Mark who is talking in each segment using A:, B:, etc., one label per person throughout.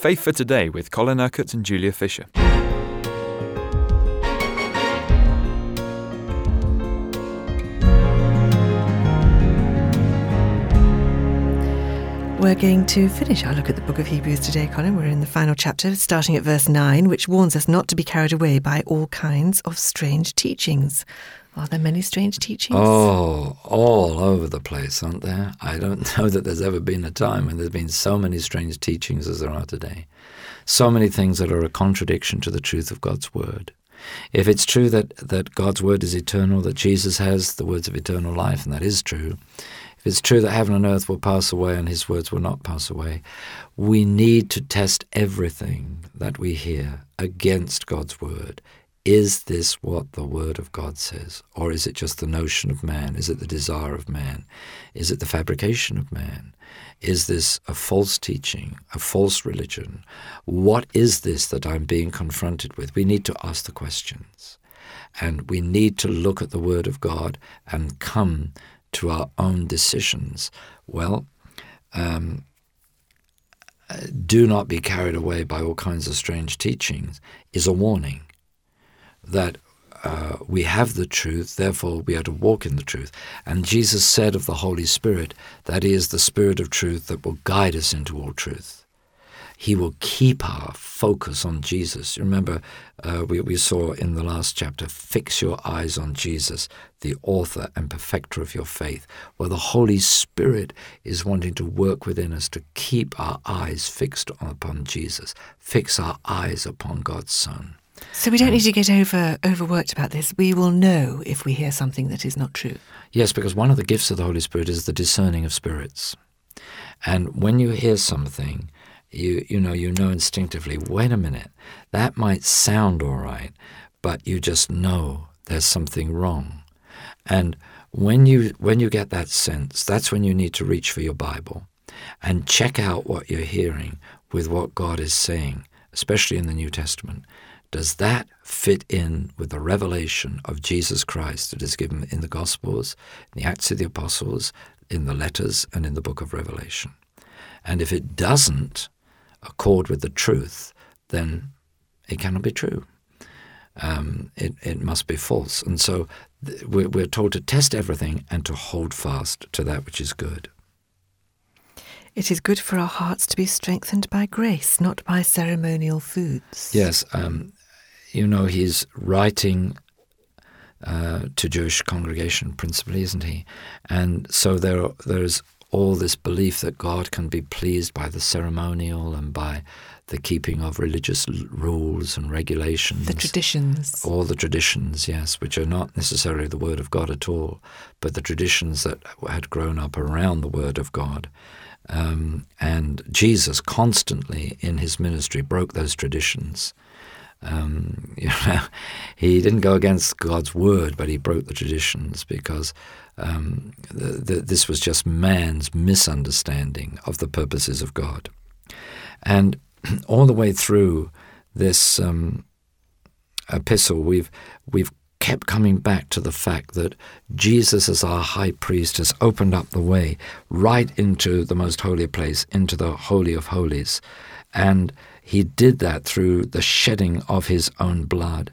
A: Faith for Today with Colin Urquhart and Julia Fisher.
B: We're going to finish our look at the book of Hebrews today, Colin. We're in the final chapter, starting at verse 9, which warns us not to be carried away by all kinds of strange teachings. Are there many strange teachings?
C: Oh, all over the place, aren't there? I don't know that there's ever been a time when there's been so many strange teachings as there are today. So many things that are a contradiction to the truth of God's word. If it's true that, that God's word is eternal, that Jesus has the words of eternal life, and that is true, if it's true that heaven and earth will pass away and his words will not pass away, we need to test everything that we hear against God's word. Is this what the word of God says? Or is it just the notion of man? Is it the desire of man? Is it the fabrication of man? Is this a false teaching, a false religion? What is this that I'm being confronted with? We need to ask the questions. And we need to look at the Word of God and come to our own decisions, well, um, do not be carried away by all kinds of strange teachings is a warning that uh, we have the truth, therefore we are to walk in the truth. And Jesus said of the Holy Spirit that He is the Spirit of truth that will guide us into all truth. He will keep our focus on Jesus. Remember, uh, we, we saw in the last chapter, fix your eyes on Jesus, the author and perfecter of your faith. Well, the Holy Spirit is wanting to work within us to keep our eyes fixed upon Jesus, fix our eyes upon God's Son.
B: So we don't um, need to get over overworked about this. We will know if we hear something that is not true.
C: Yes, because one of the gifts of the Holy Spirit is the discerning of spirits. And when you hear something, you you know you know instinctively wait a minute that might sound all right but you just know there's something wrong and when you when you get that sense that's when you need to reach for your bible and check out what you're hearing with what God is saying especially in the New Testament does that fit in with the revelation of Jesus Christ that is given in the Gospels, in the Acts of the Apostles, in the letters, and in the book of Revelation? And if it doesn't, accord with the truth, then it cannot be true. Um, it, it must be false. And so th- we're, we're told to test everything and to hold fast to that which is good.
B: It is good for our hearts to be strengthened by grace, not by ceremonial foods.
C: Yes, um, you know, he's writing uh, to Jewish congregation principally, isn't he? And so there, there's all this belief that God can be pleased by the ceremonial and by the keeping of religious rules and regulations.
B: The traditions.
C: All the traditions, yes, which are not necessarily the Word of God at all, but the traditions that had grown up around the Word of God. Um, and Jesus constantly in his ministry broke those traditions. Um, you know, he didn't go against God's word, but he broke the traditions because um, the, the, this was just man's misunderstanding of the purposes of God. And all the way through this um, epistle, we've we've kept coming back to the fact that Jesus, as our high priest, has opened up the way right into the most holy place, into the Holy of Holies. And he did that through the shedding of his own blood.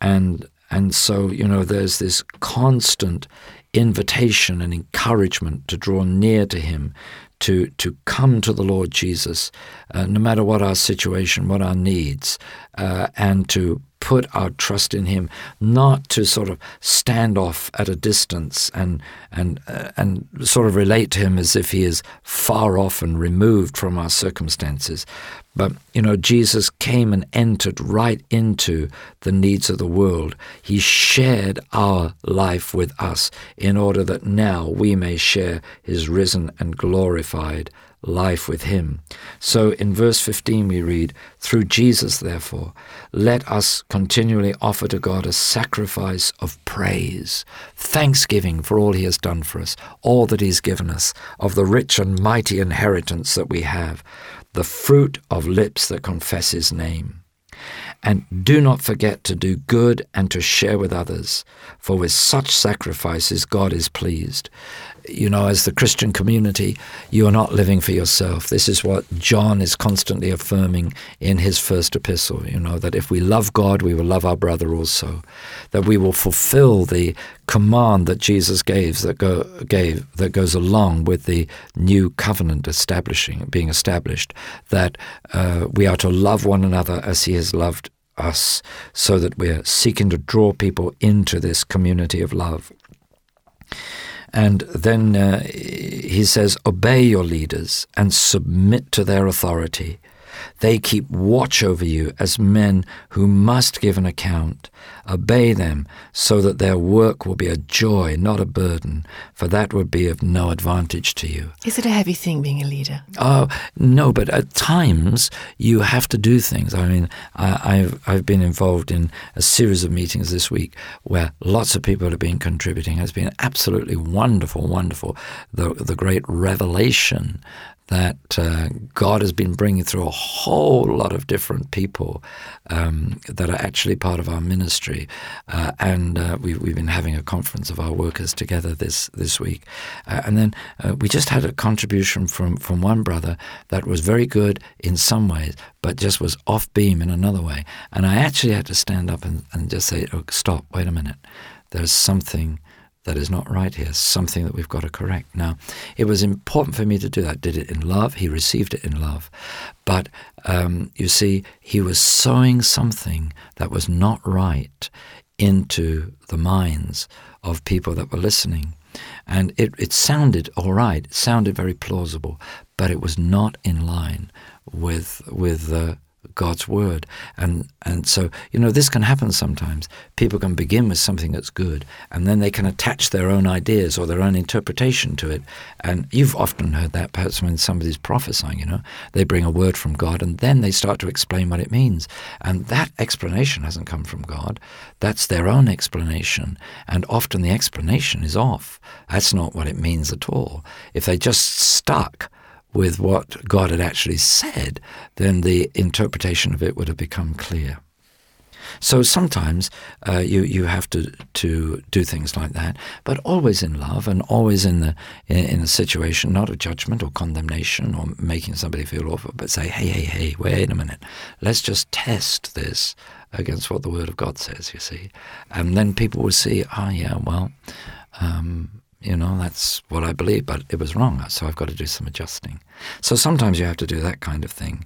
C: And and so, you know, there's this constant invitation and encouragement to draw near to him, to, to come to the Lord Jesus, uh, no matter what our situation, what our needs, uh, and to put our trust in Him, not to sort of stand off at a distance and and uh, and sort of relate to Him as if He is far off and removed from our circumstances. But you know, Jesus came and entered right into the needs of the world. He shared our life with us in order that now we may share His risen and glorified life with him. So in verse 15 we read, Through Jesus, therefore, let us continually offer to God a sacrifice of praise, thanksgiving for all he has done for us, all that he's given us, of the rich and mighty inheritance that we have, the fruit of lips that confess his name. And do not forget to do good and to share with others, for with such sacrifices God is pleased you know, as the Christian community, you are not living for yourself. This is what John is constantly affirming in his first epistle, you know, that if we love God, we will love our brother also, that we will fulfill the command that Jesus gave that, go, gave, that goes along with the new covenant establishing, being established, that uh, we are to love one another as he has loved us, so that we're seeking to draw people into this community of love. And then uh, he says, Obey your leaders and submit to their authority. They keep watch over you as men who must give an account. Obey them so that their work will be a joy, not a burden, for that would be of no advantage to you.
B: Is it a heavy thing being a leader?
C: Oh, no, but at times you have to do things. I mean, I, have I've been involved in a series of meetings this week where lots of people have been contributing. It's been absolutely wonderful, wonderful. The, the great revelation that uh, God has been bringing through a whole lot of different people um, that are actually part of our ministry. Uh, and uh, we, have been having a conference of our workers together this, this week. Uh, and then uh, we just had a contribution from, from one brother that was very good in some ways, but just was off beam in another way. And I actually had to stand up and, and just say, oh, stop, wait a minute. There's something that is not right here, something that we've got to correct. Now, it was important for me to do that. Did it in love. He received it in love. But um, you see, he was sowing something that was not right into the minds of people that were listening. And it, it sounded all right, it sounded very plausible, but it was not in line with, with the God's word. And and so, you know, this can happen sometimes. People can begin with something that's good and then they can attach their own ideas or their own interpretation to it. And you've often heard that perhaps when somebody's prophesying, you know, they bring a word from God and then they start to explain what it means. And that explanation hasn't come from God. That's their own explanation. And often the explanation is off. That's not what it means at all. If they just stuck with what God had actually said, then the interpretation of it would have become clear. So sometimes uh, you you have to to do things like that, but always in love and always in the in, in, a situation not of judgment or condemnation or making somebody feel awful, but say, hey, hey, hey, wait a minute, let's just test this against what the Word of God says. You see, and then people will see, ah, oh, yeah, well. Um, you know, that's what I believe, but it was wrong, so I've got to do some adjusting. So sometimes you have to do that kind of thing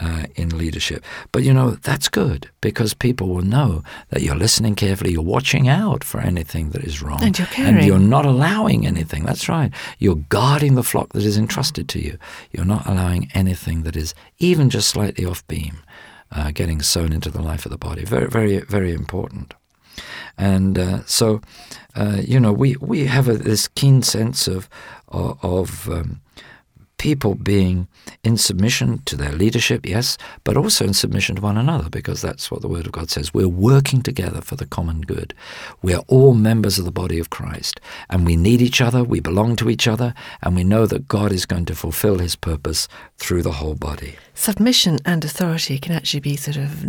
C: uh, in leadership. But you know, that's good because people will know that you're listening carefully, you're watching out for anything that is wrong.
B: And you're caring.
C: And you're not allowing anything. That's right. You're guarding the flock that is entrusted to you. You're not allowing anything that is even just slightly off beam uh, getting sown into the life of the body. Very, very, very important. And uh, so, uh, you know, we, we have a, this keen sense of, of, of um, people being in submission to their leadership, yes, but also in submission to one another, because that's what the Word of God says. We're working together for the common good. We are all members of the body of Christ, and we need each other, we belong to each other, and we know that God is going to fulfill His purpose through the whole body.
B: Submission and authority can actually be sort of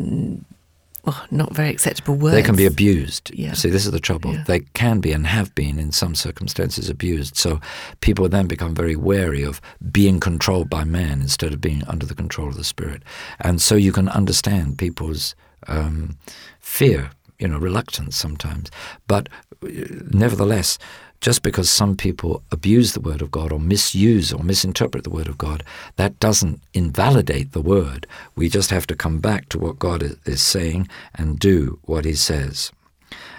B: oh, not very acceptable words.
C: They can be abused.
B: Yeah.
C: See, this is the trouble.
B: Yeah.
C: They can be and have been in some circumstances abused. So people then become very wary of being controlled by man instead of being under the control of the spirit. And so you can understand people's um, fear, you know, reluctance sometimes. But uh, nevertheless, just because some people abuse the Word of God or misuse or misinterpret the Word of God, that doesn't invalidate the Word. We just have to come back to what God is saying and do what He says.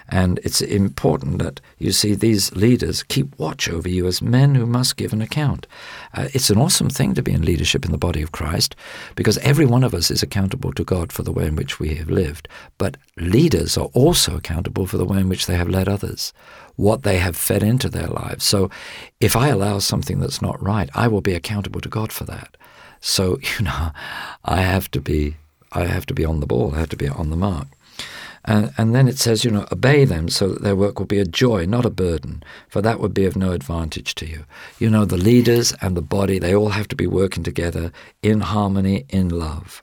C: And it's important that you see these leaders keep watch over you as men who must give an account. Uh, it's an awesome thing to be in leadership in the body of Christ because every one of us is accountable to God for the way in which we have lived. But leaders are also accountable for the way in which they have led others, what they have fed into their lives. So if I allow something that's not right, I will be accountable to God for that. So, you know, I have to be I have to be on the ball, I have to be on the mark. And, and then it says, you know, obey them so that their work will be a joy, not a burden, for that would be of no advantage to you. You know, the leaders and the body, they all have to be working together in harmony, in love.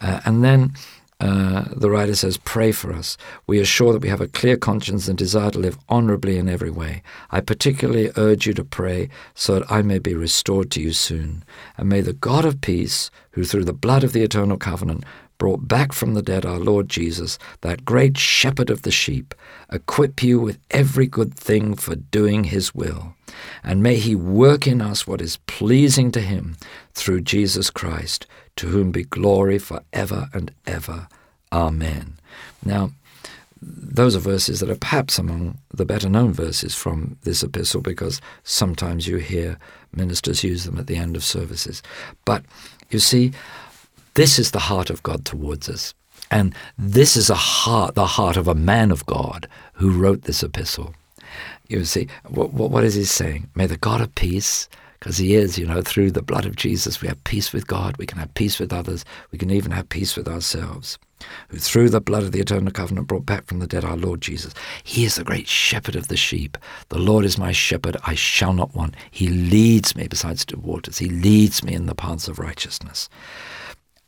C: Uh, and then uh, the writer says, Pray for us. We are sure that we have a clear conscience and desire to live honorably in every way. I particularly urge you to pray so that I may be restored to you soon. And may the God of peace, who through the blood of the eternal covenant brought back from the dead our Lord Jesus, that great shepherd of the sheep, equip you with every good thing for doing his will. And may he work in us what is pleasing to him through Jesus Christ, to whom be glory for ever and ever. Amen. Now, those are verses that are perhaps among the better known verses from this epistle because sometimes you hear ministers use them at the end of services. But you see, this is the heart of God towards us. And this is a heart, the heart of a man of God who wrote this epistle. You see, what, what is he saying? May the God of peace, because he is, you know, through the blood of Jesus, we have peace with God, we can have peace with others, we can even have peace with ourselves. Who through the blood of the eternal covenant brought back from the dead our Lord Jesus. He is the great shepherd of the sheep. The Lord is my shepherd, I shall not want. He leads me beside still waters, He leads me in the paths of righteousness.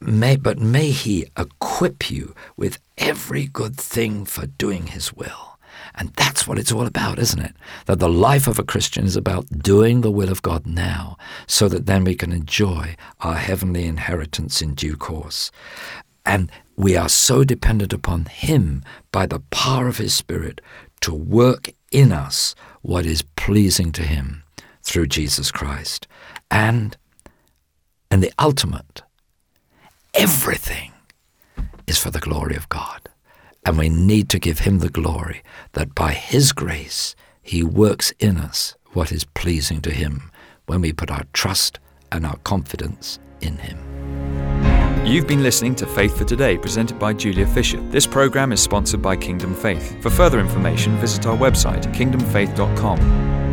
C: May, but may He equip you with every good thing for doing His will. And that's what it's all about, isn't it? That the life of a Christian is about doing the will of God now, so that then we can enjoy our heavenly inheritance in due course. And we are so dependent upon Him by the power of His Spirit to work in us what is pleasing to Him through Jesus Christ. And, and the ultimate, everything is for the glory of God. And we need to give Him the glory that by His grace He works in us what is pleasing to Him when we put our trust and our confidence in Him.
A: You've been listening to Faith for Today, presented by Julia Fisher. This program is sponsored by Kingdom Faith. For further information, visit our website, kingdomfaith.com.